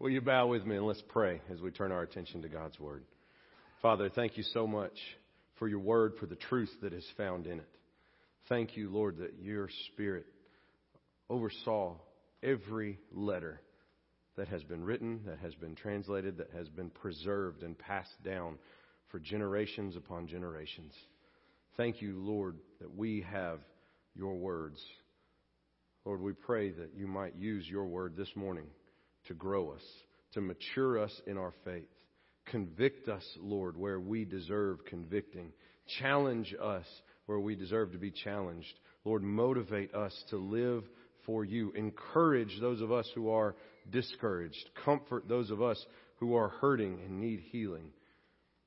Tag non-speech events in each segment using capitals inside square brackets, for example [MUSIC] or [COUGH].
Will you bow with me and let's pray as we turn our attention to God's Word? Father, thank you so much for your Word, for the truth that is found in it. Thank you, Lord, that your Spirit oversaw every letter that has been written, that has been translated, that has been preserved and passed down for generations upon generations. Thank you, Lord, that we have your words. Lord, we pray that you might use your word this morning to grow us, to mature us in our faith. Convict us, Lord, where we deserve convicting. Challenge us where we deserve to be challenged. Lord, motivate us to live for you. Encourage those of us who are discouraged. Comfort those of us who are hurting and need healing.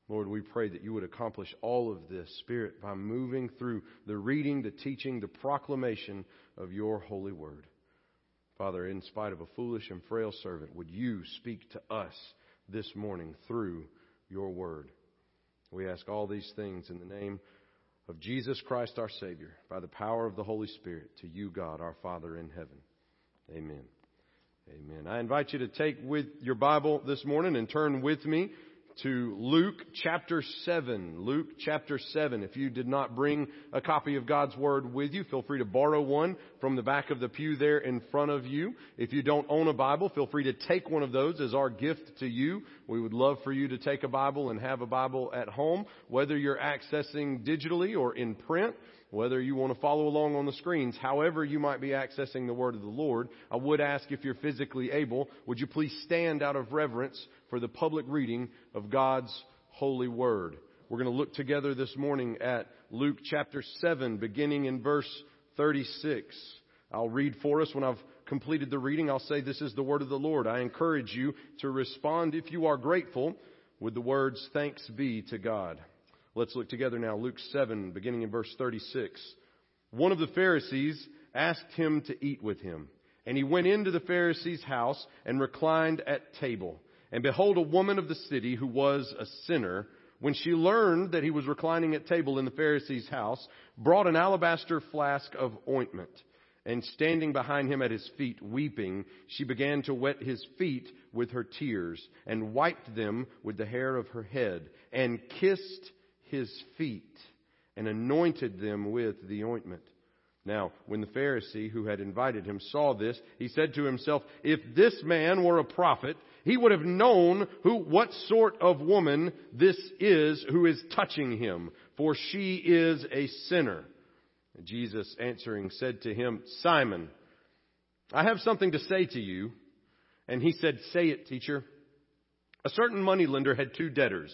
Lord, we pray that you would accomplish all of this, Spirit, by moving through the reading, the teaching, the proclamation of your holy word. Father, in spite of a foolish and frail servant, would you speak to us this morning through your word? We ask all these things in the name of Jesus Christ our Savior, by the power of the Holy Spirit, to you, God, our Father in heaven. Amen. Amen. I invite you to take with your Bible this morning and turn with me to Luke chapter 7. Luke chapter 7. If you did not bring a copy of God's Word with you, feel free to borrow one from the back of the pew there in front of you. If you don't own a Bible, feel free to take one of those as our gift to you. We would love for you to take a Bible and have a Bible at home, whether you're accessing digitally or in print whether you want to follow along on the screens, however you might be accessing the Word of the Lord, I would ask if you're physically able, would you please stand out of reverence for the public reading of God's holy Word? We're going to look together this morning at Luke chapter 7, beginning in verse 36. I'll read for us when I've completed the reading. I'll say, This is the Word of the Lord. I encourage you to respond, if you are grateful, with the words, Thanks be to God. Let's look together now. Luke 7, beginning in verse 36. One of the Pharisees asked him to eat with him. And he went into the Pharisee's house and reclined at table. And behold, a woman of the city who was a sinner, when she learned that he was reclining at table in the Pharisee's house, brought an alabaster flask of ointment. And standing behind him at his feet, weeping, she began to wet his feet with her tears, and wiped them with the hair of her head, and kissed his feet and anointed them with the ointment. Now, when the Pharisee who had invited him saw this, he said to himself, if this man were a prophet, he would have known who, what sort of woman this is who is touching him, for she is a sinner. Jesus answering said to him, Simon, I have something to say to you. And he said, say it, teacher. A certain moneylender had two debtors.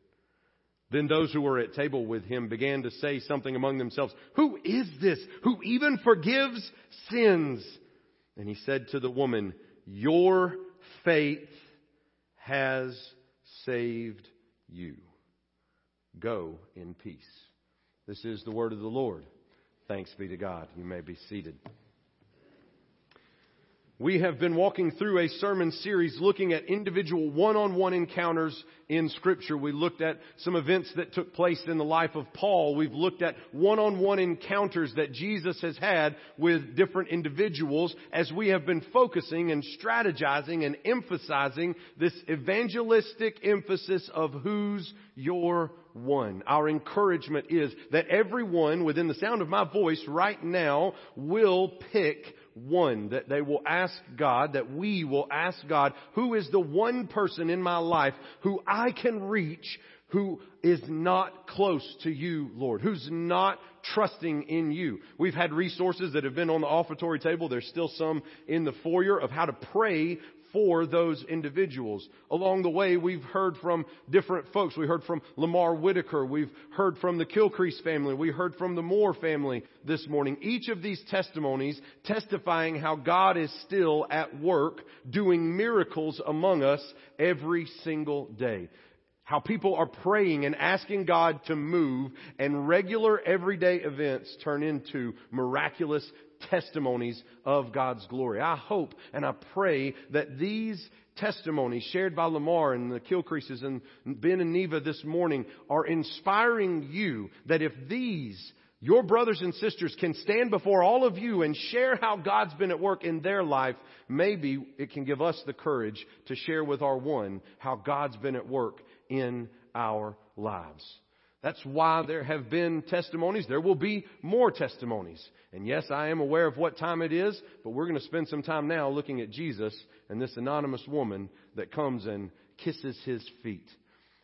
Then those who were at table with him began to say something among themselves, Who is this who even forgives sins? And he said to the woman, Your faith has saved you. Go in peace. This is the word of the Lord. Thanks be to God. You may be seated. We have been walking through a sermon series looking at individual one-on-one encounters in scripture. We looked at some events that took place in the life of Paul. We've looked at one-on-one encounters that Jesus has had with different individuals as we have been focusing and strategizing and emphasizing this evangelistic emphasis of who's your one. Our encouragement is that everyone within the sound of my voice right now will pick one, that they will ask God, that we will ask God, who is the one person in my life who I can reach who is not close to you, Lord, who's not trusting in you. We've had resources that have been on the offertory table. There's still some in the foyer of how to pray for those individuals. Along the way, we've heard from different folks. We heard from Lamar Whitaker. We've heard from the Kilcrease family. We heard from the Moore family this morning. Each of these testimonies testifying how God is still at work doing miracles among us every single day. How people are praying and asking God to move and regular everyday events turn into miraculous testimonies of God's glory. I hope and I pray that these testimonies shared by Lamar and the Kilcreases and Ben and Neva this morning are inspiring you that if these your brothers and sisters can stand before all of you and share how God's been at work in their life, maybe it can give us the courage to share with our one how God's been at work in our lives. That's why there have been testimonies. There will be more testimonies. And yes, I am aware of what time it is, but we're going to spend some time now looking at Jesus and this anonymous woman that comes and kisses his feet.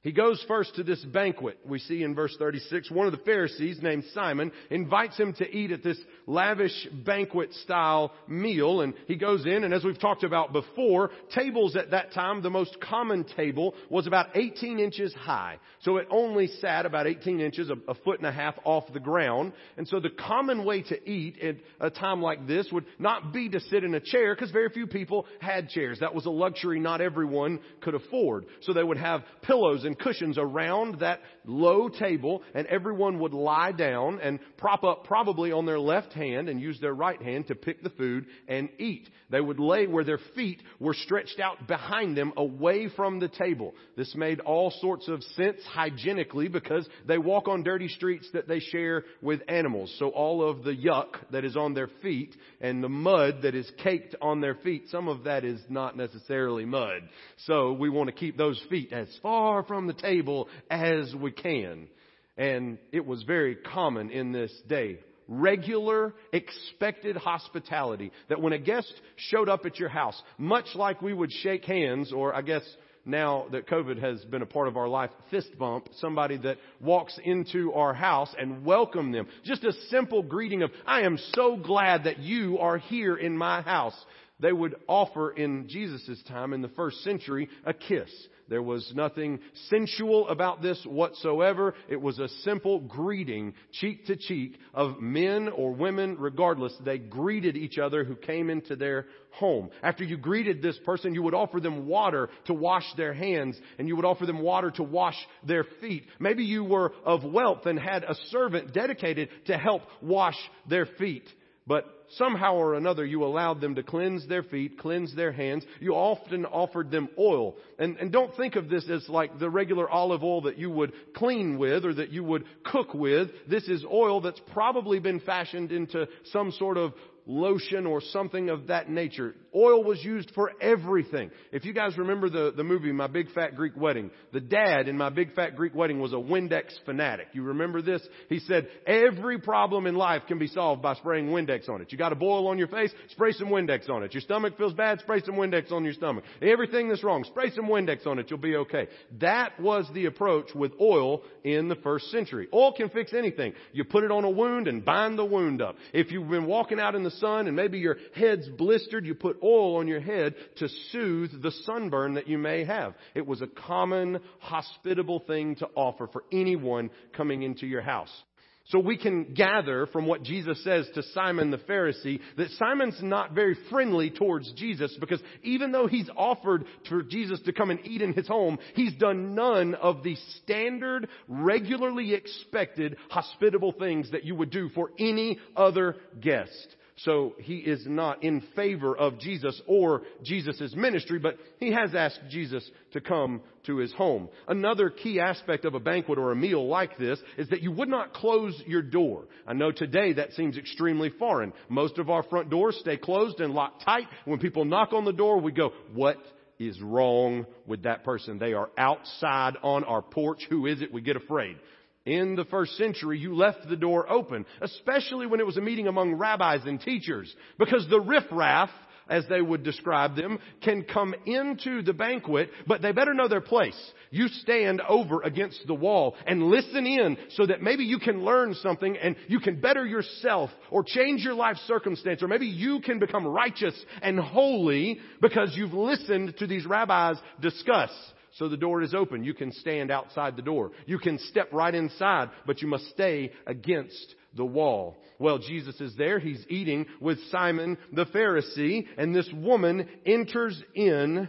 He goes first to this banquet we see in verse 36. One of the Pharisees named Simon invites him to eat at this lavish banquet style meal and he goes in and as we've talked about before, tables at that time, the most common table was about 18 inches high. So it only sat about 18 inches, a, a foot and a half off the ground. And so the common way to eat at a time like this would not be to sit in a chair because very few people had chairs. That was a luxury not everyone could afford. So they would have pillows and cushions around that low table and everyone would lie down and prop up probably on their left hand and use their right hand to pick the food and eat. They would lay where their feet were stretched out behind them away from the table. This made all sorts of sense hygienically because they walk on dirty streets that they share with animals. So all of the yuck that is on their feet and the mud that is caked on their feet, some of that is not necessarily mud. So we want to keep those feet as far from the table as we can. And it was very common in this day. Regular, expected hospitality. That when a guest showed up at your house, much like we would shake hands, or I guess now that COVID has been a part of our life, fist bump, somebody that walks into our house and welcome them. Just a simple greeting of, I am so glad that you are here in my house. They would offer in Jesus' time in the first century a kiss. There was nothing sensual about this whatsoever. It was a simple greeting, cheek to cheek, of men or women, regardless. They greeted each other who came into their home. After you greeted this person, you would offer them water to wash their hands, and you would offer them water to wash their feet. Maybe you were of wealth and had a servant dedicated to help wash their feet. But somehow or another you allowed them to cleanse their feet, cleanse their hands. You often offered them oil. And, and don't think of this as like the regular olive oil that you would clean with or that you would cook with. This is oil that's probably been fashioned into some sort of lotion or something of that nature. Oil was used for everything. If you guys remember the, the movie My Big Fat Greek Wedding, the dad in My Big Fat Greek Wedding was a Windex fanatic. You remember this? He said, every problem in life can be solved by spraying Windex on it. You got a boil on your face, spray some Windex on it. Your stomach feels bad, spray some Windex on your stomach. Everything that's wrong, spray some Windex on it, you'll be okay. That was the approach with oil in the first century. Oil can fix anything. You put it on a wound and bind the wound up. If you've been walking out in the sun and maybe your head's blistered, you put oil on your head to soothe the sunburn that you may have. It was a common, hospitable thing to offer for anyone coming into your house. So we can gather from what Jesus says to Simon the Pharisee that Simon's not very friendly towards Jesus because even though he's offered for Jesus to come and eat in his home, he's done none of the standard, regularly expected, hospitable things that you would do for any other guest. So he is not in favor of Jesus or Jesus' ministry, but he has asked Jesus to come to his home. Another key aspect of a banquet or a meal like this is that you would not close your door. I know today that seems extremely foreign. Most of our front doors stay closed and locked tight. When people knock on the door, we go, what is wrong with that person? They are outside on our porch. Who is it? We get afraid. In the first century, you left the door open, especially when it was a meeting among rabbis and teachers, because the riffraff, as they would describe them, can come into the banquet, but they better know their place. You stand over against the wall and listen in so that maybe you can learn something and you can better yourself or change your life circumstance or maybe you can become righteous and holy because you've listened to these rabbis discuss. So the door is open. You can stand outside the door. You can step right inside, but you must stay against the wall. Well, Jesus is there. He's eating with Simon the Pharisee, and this woman enters in,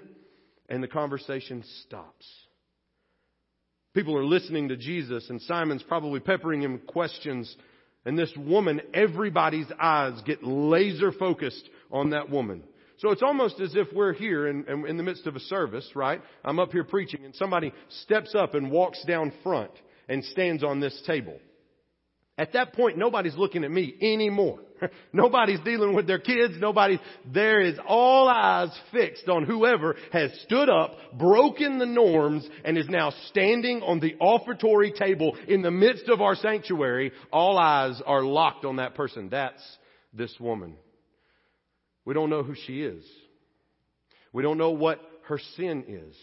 and the conversation stops. People are listening to Jesus, and Simon's probably peppering him questions. And this woman, everybody's eyes get laser focused on that woman. So it's almost as if we're here in, in, the midst of a service, right? I'm up here preaching and somebody steps up and walks down front and stands on this table. At that point, nobody's looking at me anymore. [LAUGHS] nobody's dealing with their kids. Nobody, there is all eyes fixed on whoever has stood up, broken the norms, and is now standing on the offertory table in the midst of our sanctuary. All eyes are locked on that person. That's this woman. We don't know who she is. We don't know what her sin is.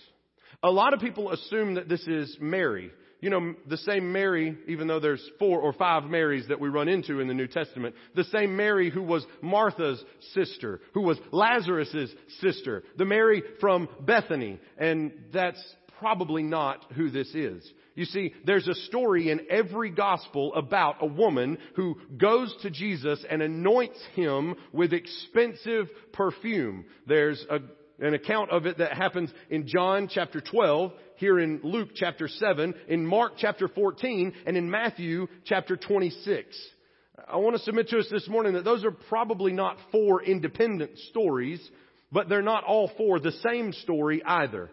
A lot of people assume that this is Mary you know, the same Mary, even though there's four or five Marys that we run into in the New Testament, the same Mary who was Martha's sister, who was Lazarus's sister, the Mary from Bethany, and that's probably not who this is. You see, there's a story in every gospel about a woman who goes to Jesus and anoints him with expensive perfume. There's a an account of it that happens in John chapter 12, here in Luke chapter 7, in Mark chapter 14, and in Matthew chapter 26. I want to submit to us this morning that those are probably not four independent stories, but they're not all four the same story either.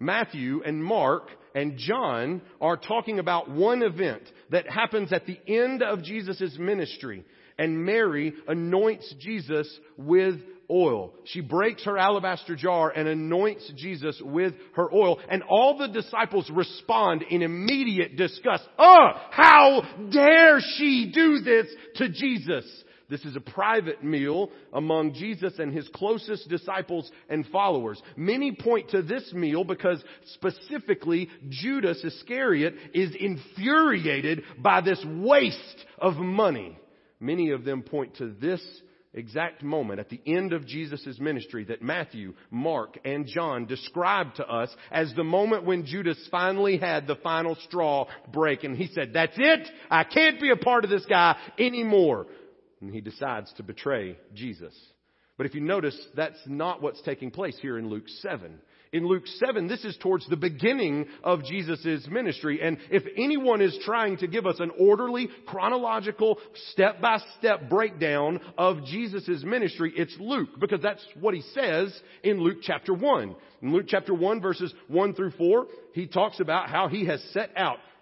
Matthew and Mark and John are talking about one event that happens at the end of Jesus' ministry. And Mary anoints Jesus with oil. She breaks her alabaster jar and anoints Jesus with her oil. And all the disciples respond in immediate disgust. Oh, how dare she do this to Jesus? This is a private meal among Jesus and his closest disciples and followers. Many point to this meal because specifically Judas Iscariot is infuriated by this waste of money. Many of them point to this exact moment at the end of Jesus' ministry that Matthew, Mark, and John describe to us as the moment when Judas finally had the final straw break and he said, that's it! I can't be a part of this guy anymore. And he decides to betray Jesus. But if you notice, that's not what's taking place here in Luke 7 in Luke 7, this is towards the beginning of Jesus' ministry. And if anyone is trying to give us an orderly, chronological, step-by-step breakdown of Jesus' ministry, it's Luke, because that's what he says in Luke chapter 1. In Luke chapter 1 verses 1 through 4, he talks about how he has set out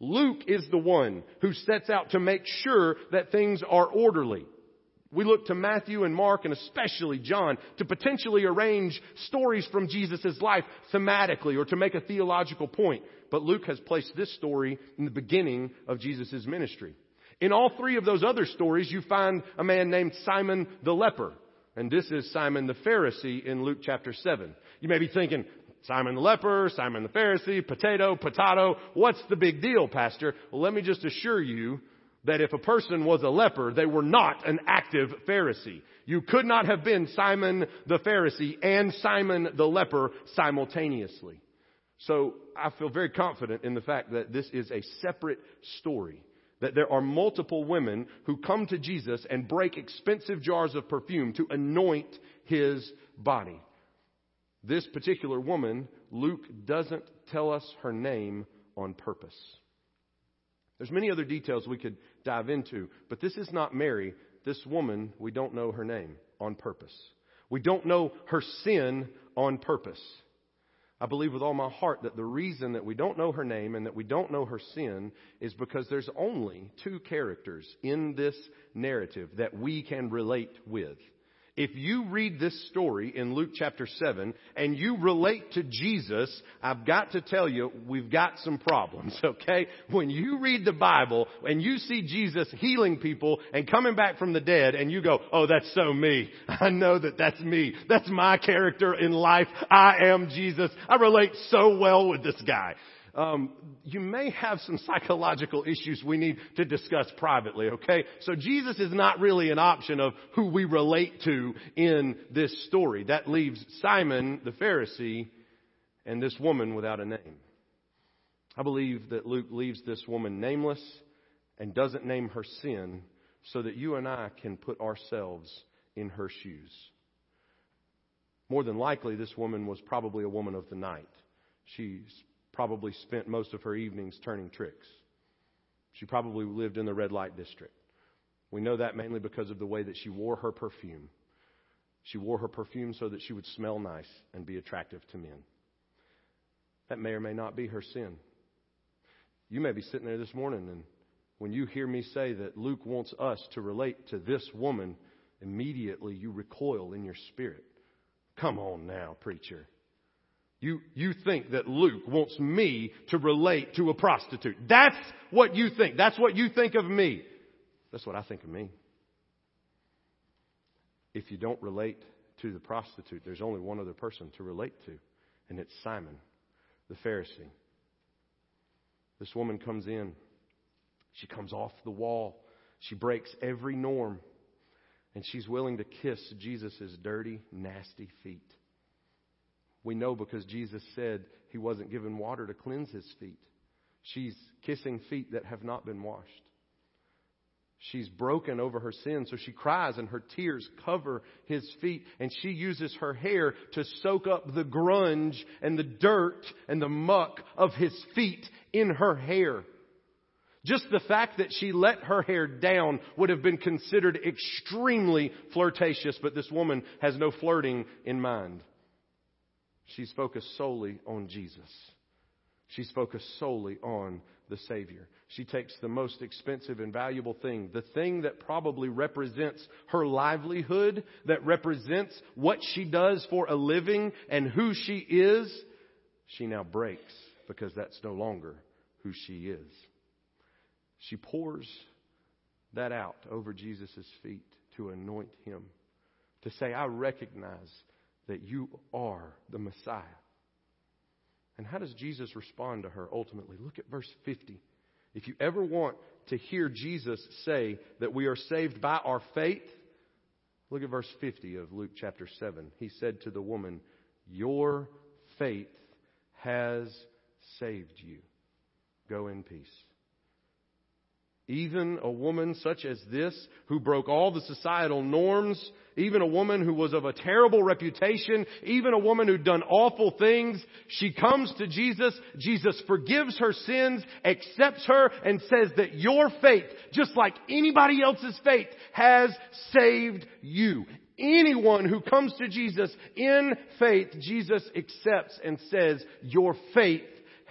Luke is the one who sets out to make sure that things are orderly. We look to Matthew and Mark and especially John to potentially arrange stories from Jesus' life thematically or to make a theological point. But Luke has placed this story in the beginning of Jesus' ministry. In all three of those other stories, you find a man named Simon the leper. And this is Simon the Pharisee in Luke chapter 7. You may be thinking, Simon the leper, Simon the Pharisee, potato, potato. What's the big deal, Pastor? Well, let me just assure you that if a person was a leper, they were not an active Pharisee. You could not have been Simon the Pharisee and Simon the leper simultaneously. So I feel very confident in the fact that this is a separate story. That there are multiple women who come to Jesus and break expensive jars of perfume to anoint his body. This particular woman, Luke doesn't tell us her name on purpose. There's many other details we could dive into, but this is not Mary. This woman, we don't know her name on purpose. We don't know her sin on purpose. I believe with all my heart that the reason that we don't know her name and that we don't know her sin is because there's only two characters in this narrative that we can relate with. If you read this story in Luke chapter 7 and you relate to Jesus, I've got to tell you, we've got some problems, [LAUGHS] okay? When you read the Bible and you see Jesus healing people and coming back from the dead and you go, oh, that's so me. [LAUGHS] I know that that's me. That's my character in life. I am Jesus. I relate so well with this guy um, you may have some psychological issues we need to discuss privately, okay? So Jesus is not really an option of who we relate to in this story. That leaves Simon the Pharisee and this woman without a name. I believe that Luke leaves this woman nameless and doesn't name her sin so that you and I can put ourselves in her shoes. More than likely, this woman was probably a woman of the night. She's probably spent most of her evenings turning tricks. She probably lived in the red light district. We know that mainly because of the way that she wore her perfume. She wore her perfume so that she would smell nice and be attractive to men. That may or may not be her sin. You may be sitting there this morning, and when you hear me say that Luke wants us to relate to this woman, immediately you recoil in your spirit. Come on now, preacher. You, you think that Luke wants me to relate to a prostitute. That's what you think. That's what you think of me. That's what I think of me. If you don't relate to the prostitute, there's only one other person to relate to, and it's Simon, the Pharisee. This woman comes in. She comes off the wall. She breaks every norm. And she's willing to kiss Jesus' dirty, nasty feet. We know because Jesus said he wasn't given water to cleanse his feet. She's kissing feet that have not been washed. She's broken over her sin, so she cries and her tears cover his feet, and she uses her hair to soak up the grunge and the dirt and the muck of his feet in her hair. Just the fact that she let her hair down would have been considered extremely flirtatious, but this woman has no flirting in mind. She's focused solely on Jesus. She's focused solely on the Savior. She takes the most expensive and valuable thing, the thing that probably represents her livelihood, that represents what she does for a living and who she is, she now breaks because that's no longer who she is. She pours that out over Jesus' feet to anoint him, to say, I recognize that you are the Messiah. And how does Jesus respond to her ultimately? Look at verse 50. If you ever want to hear Jesus say that we are saved by our faith, look at verse 50 of Luke chapter 7. He said to the woman, Your faith has saved you. Go in peace. Even a woman such as this, who broke all the societal norms, even a woman who was of a terrible reputation, even a woman who'd done awful things, she comes to Jesus. Jesus forgives her sins, accepts her, and says that your faith, just like anybody else's faith, has saved you. Anyone who comes to Jesus in faith, Jesus accepts and says, your faith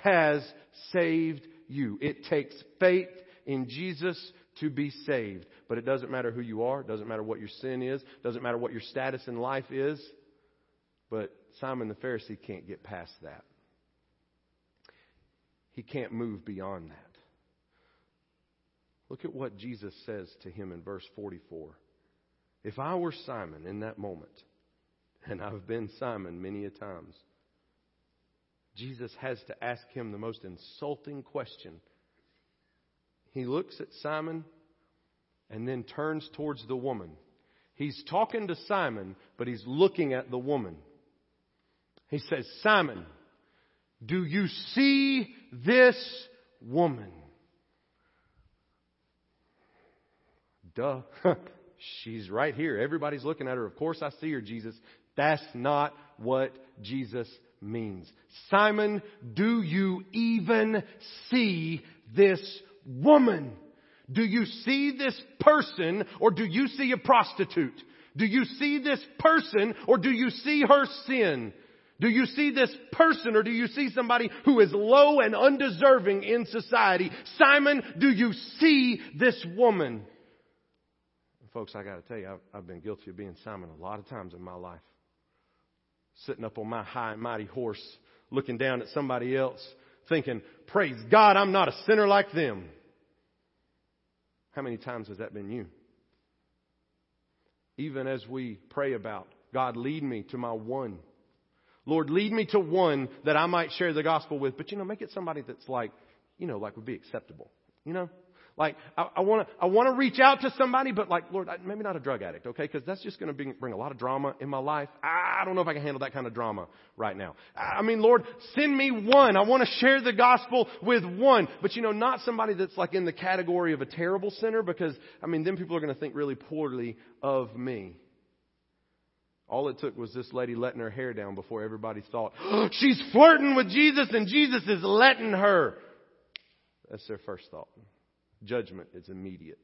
has saved you. It takes faith in Jesus to be saved. But it doesn't matter who you are, it doesn't matter what your sin is, it doesn't matter what your status in life is. But Simon the Pharisee can't get past that. He can't move beyond that. Look at what Jesus says to him in verse 44. If I were Simon in that moment, and I've been Simon many a times, Jesus has to ask him the most insulting question he looks at Simon and then turns towards the woman. He's talking to Simon, but he's looking at the woman. He says, Simon, do you see this woman? Duh. [LAUGHS] She's right here. Everybody's looking at her. Of course I see her, Jesus. That's not what Jesus means. Simon, do you even see this woman? Do you see this person or do you see a prostitute? Do you see this person or do you see her sin? Do you see this person or do you see somebody who is low and undeserving in society? Simon, do you see this woman? Folks, I got to tell you, I've, I've, been guilty of being Simon a lot of times in my life. Sitting up on my high and mighty horse, looking down at somebody else, thinking, Praise God, I'm not a sinner like them. How many times has that been you? Even as we pray about, God, lead me to my one. Lord, lead me to one that I might share the gospel with. But you know, make it somebody that's like, you know, like would be acceptable. You know? Like, I want to, I want to reach out to somebody, but like, Lord, maybe not a drug addict, okay? Because that's just going to bring a lot of drama in my life. I don't know if I can handle that kind of drama right now. I mean, Lord, send me one. I want to share the gospel with one. But you know, not somebody that's like in the category of a terrible sinner because, I mean, then people are going to think really poorly of me. All it took was this lady letting her hair down before everybody thought, oh, she's flirting with Jesus and Jesus is letting her. That's their first thought judgment is immediate.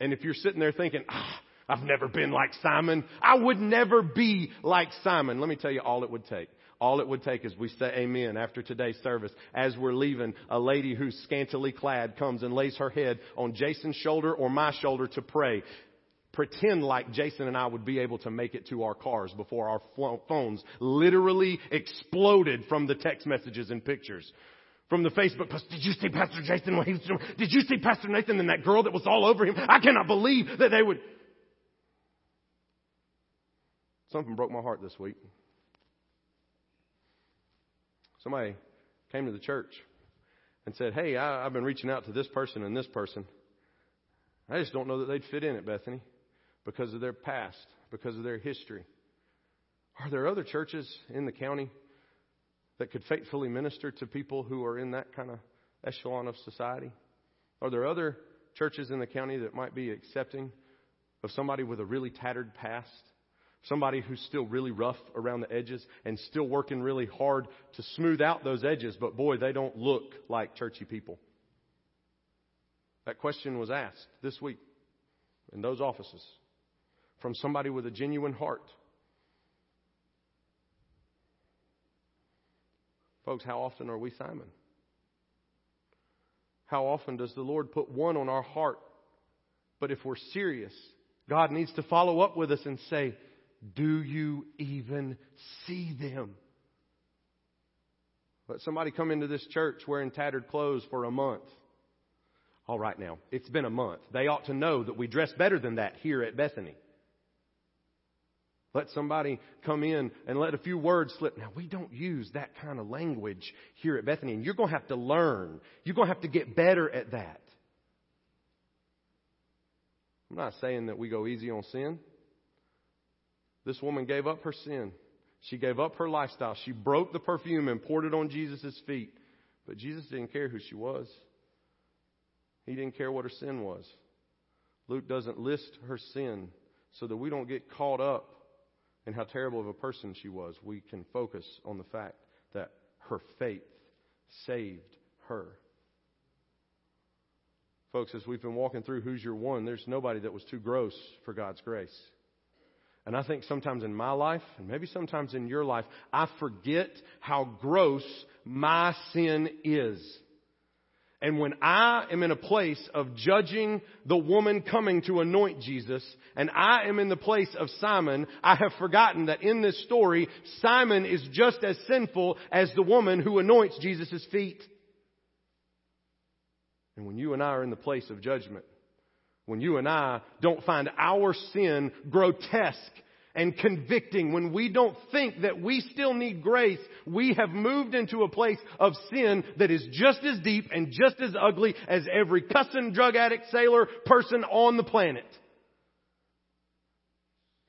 And if you're sitting there thinking, ah, I've never been like Simon, I would never be like Simon. Let me tell you all it would take. All it would take is we say amen after today's service. As we're leaving, a lady who's scantily clad comes and lays her head on Jason's shoulder or my shoulder to pray. Pretend like Jason and I would be able to make it to our cars before our phones literally exploded from the text messages and pictures from the Facebook post. Did you see Pastor Jason when he was doing, did you see Pastor Nathan and that girl that was all over him? I cannot believe that they would. Something broke my heart this week. Somebody came to the church and said, Hey, I, have been reaching out to this person and this person. I just don't know that they'd fit in at Bethany because of their past, because of their history. Are there other churches in the county that could faithfully minister to people who are in that kind of echelon of society? Are there other churches in the county that might be accepting of somebody with a really tattered past? Somebody who's still really rough around the edges and still working really hard to smooth out those edges, but boy, they don't look like churchy people. That question was asked this week in those offices from somebody with a genuine heart Folks, how often are we Simon? How often does the Lord put one on our heart? But if we're serious, God needs to follow up with us and say, Do you even see them? Let somebody come into this church wearing tattered clothes for a month. All right, now, it's been a month. They ought to know that we dress better than that here at Bethany. Let somebody come in and let a few words slip. Now, we don't use that kind of language here at Bethany, and you're going to have to learn. You're going to have to get better at that. I'm not saying that we go easy on sin. This woman gave up her sin. She gave up her lifestyle. She broke the perfume and poured it on Jesus' feet. But Jesus didn't care who she was. He didn't care what her sin was. Luke doesn't list her sin so that we don't get caught up and how terrible of a person she was, we can focus on the fact that her faith saved her. Folks, as we've been walking through Who's Your One, there's nobody that was too gross for God's grace. And I think sometimes in my life, and maybe sometimes in your life, I forget how gross my sin is. And when I am in a place of judging the woman coming to anoint Jesus, and I am in the place of Simon, I have forgotten that in this story, Simon is just as sinful as the woman who anoints Jesus' feet. And when you and I are in the place of judgment, when you and I don't find our sin grotesque and convicting, when we don't think that we still need grace, we have moved into a place of sin that is just as deep and just as ugly as every cussing drug addict, sailor, person on the planet.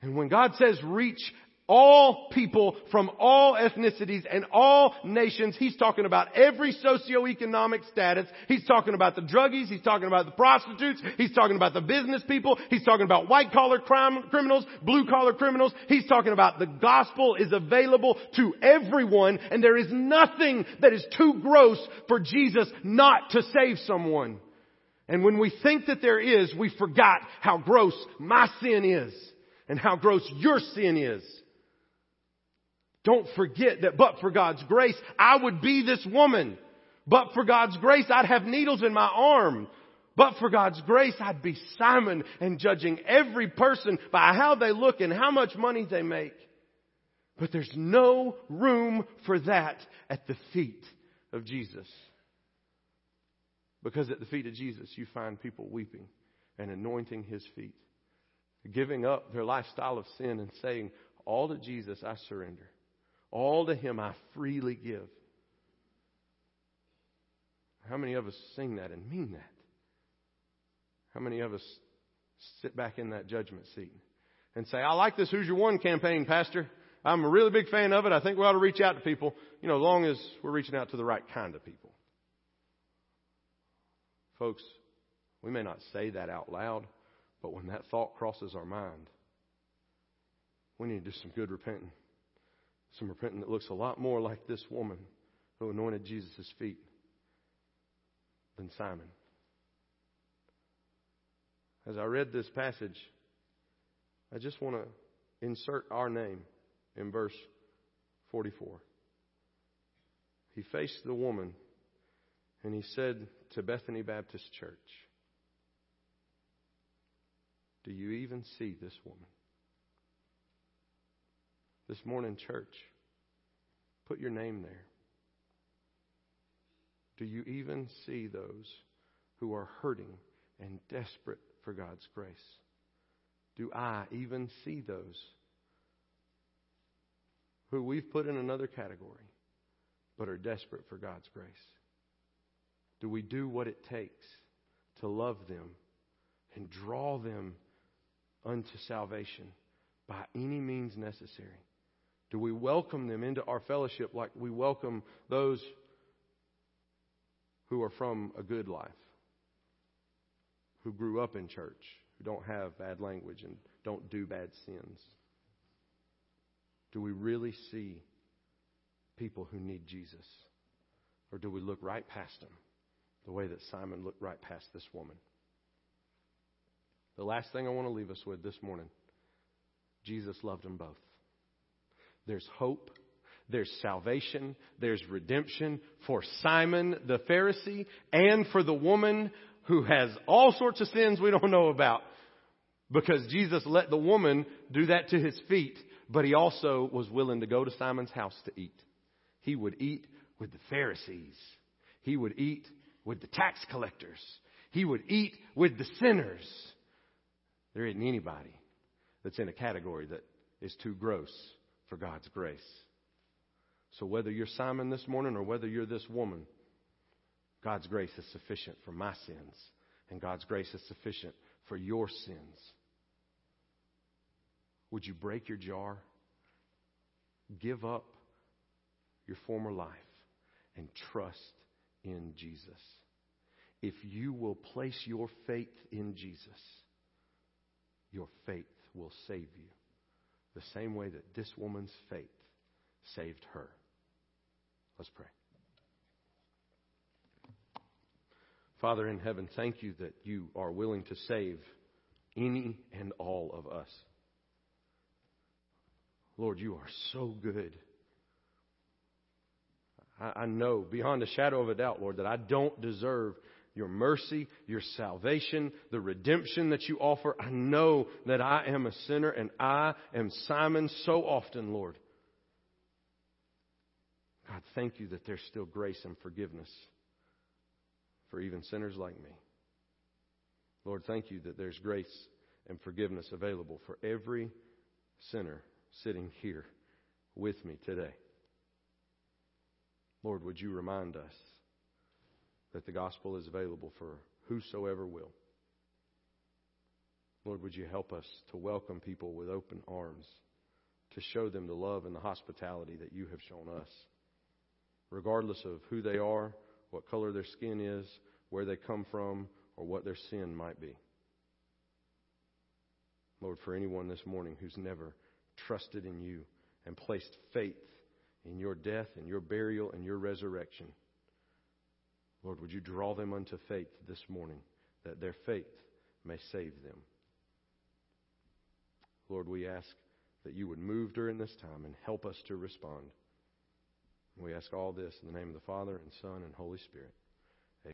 And when God says reach all people from all ethnicities and all nations. He's talking about every socioeconomic status. He's talking about the druggies. He's talking about the prostitutes. He's talking about the business people. He's talking about white collar crime criminals, blue collar criminals. He's talking about the gospel is available to everyone and there is nothing that is too gross for Jesus not to save someone. And when we think that there is, we forgot how gross my sin is and how gross your sin is. Don't forget that but for God's grace, I would be this woman. But for God's grace, I'd have needles in my arm. But for God's grace, I'd be Simon and judging every person by how they look and how much money they make. But there's no room for that at the feet of Jesus. Because at the feet of Jesus, you find people weeping and anointing his feet, giving up their lifestyle of sin and saying, All to Jesus I surrender. All to him I freely give. How many of us sing that and mean that? How many of us sit back in that judgment seat and say, I like this Who's Your One campaign, Pastor. I'm a really big fan of it. I think we ought to reach out to people, you know, as long as we're reaching out to the right kind of people. Folks, we may not say that out loud, but when that thought crosses our mind, we need to do some good repenting. Some repenting that looks a lot more like this woman who anointed Jesus' feet than Simon. As I read this passage, I just want to insert our name in verse 44. He faced the woman and he said to Bethany Baptist Church, Do you even see this woman? This morning, church, put your name there. Do you even see those who are hurting and desperate for God's grace? Do I even see those who we've put in another category but are desperate for God's grace? Do we do what it takes to love them and draw them unto salvation by any means necessary? Do we welcome them into our fellowship like we welcome those who are from a good life, who grew up in church, who don't have bad language and don't do bad sins? Do we really see people who need Jesus? Or do we look right past them? the way that Simon looked right past this woman. The last thing I want to leave us with this morning Jesus loved them both. There's hope, there's salvation, there's redemption for Simon the Pharisee and for the woman who has all sorts of sins we don't know about. Because Jesus let the woman do that to his feet, but he also was willing to go to Simon's house to eat. He would eat with the Pharisees. He would eat with the tax collectors. He would eat with the sinners. There isn't anybody that's in a category that is too gross for God's grace. So whether you're Simon this morning or whether you're this woman, God's grace is sufficient for my sins, and God's grace is sufficient for your sins. Would you break your jar? Give up your former life and trust in Jesus. If you will place your faith in Jesus, your faith will save you. The same way that this woman's faith saved her. Let's pray. Father in heaven, thank you that you are willing to save any and all of us. Lord, you are so good. I, know beyond a shadow of a doubt, Lord, that I don't deserve your mercy, your salvation, the redemption that you offer. I know that I am a sinner and I am Simon so often, Lord. God, thank you that there's still grace and forgiveness for even sinners like me. Lord, thank you that there's grace and forgiveness available for every sinner sitting here with me today. Lord, would you remind us that the gospel is available for whosoever will? Lord, would you help us to welcome people with open arms, to show them the love and the hospitality that you have shown us, regardless of who they are, what color their skin is, where they come from, or what their sin might be. Lord, for anyone this morning who's never trusted in you and placed faith in your death and your burial and your resurrection. Lord, would you draw them unto faith this morning that their faith may save them. Lord, we ask that you would move during this time and help us to respond. We ask all this in the name of the Father and Son and Holy Spirit.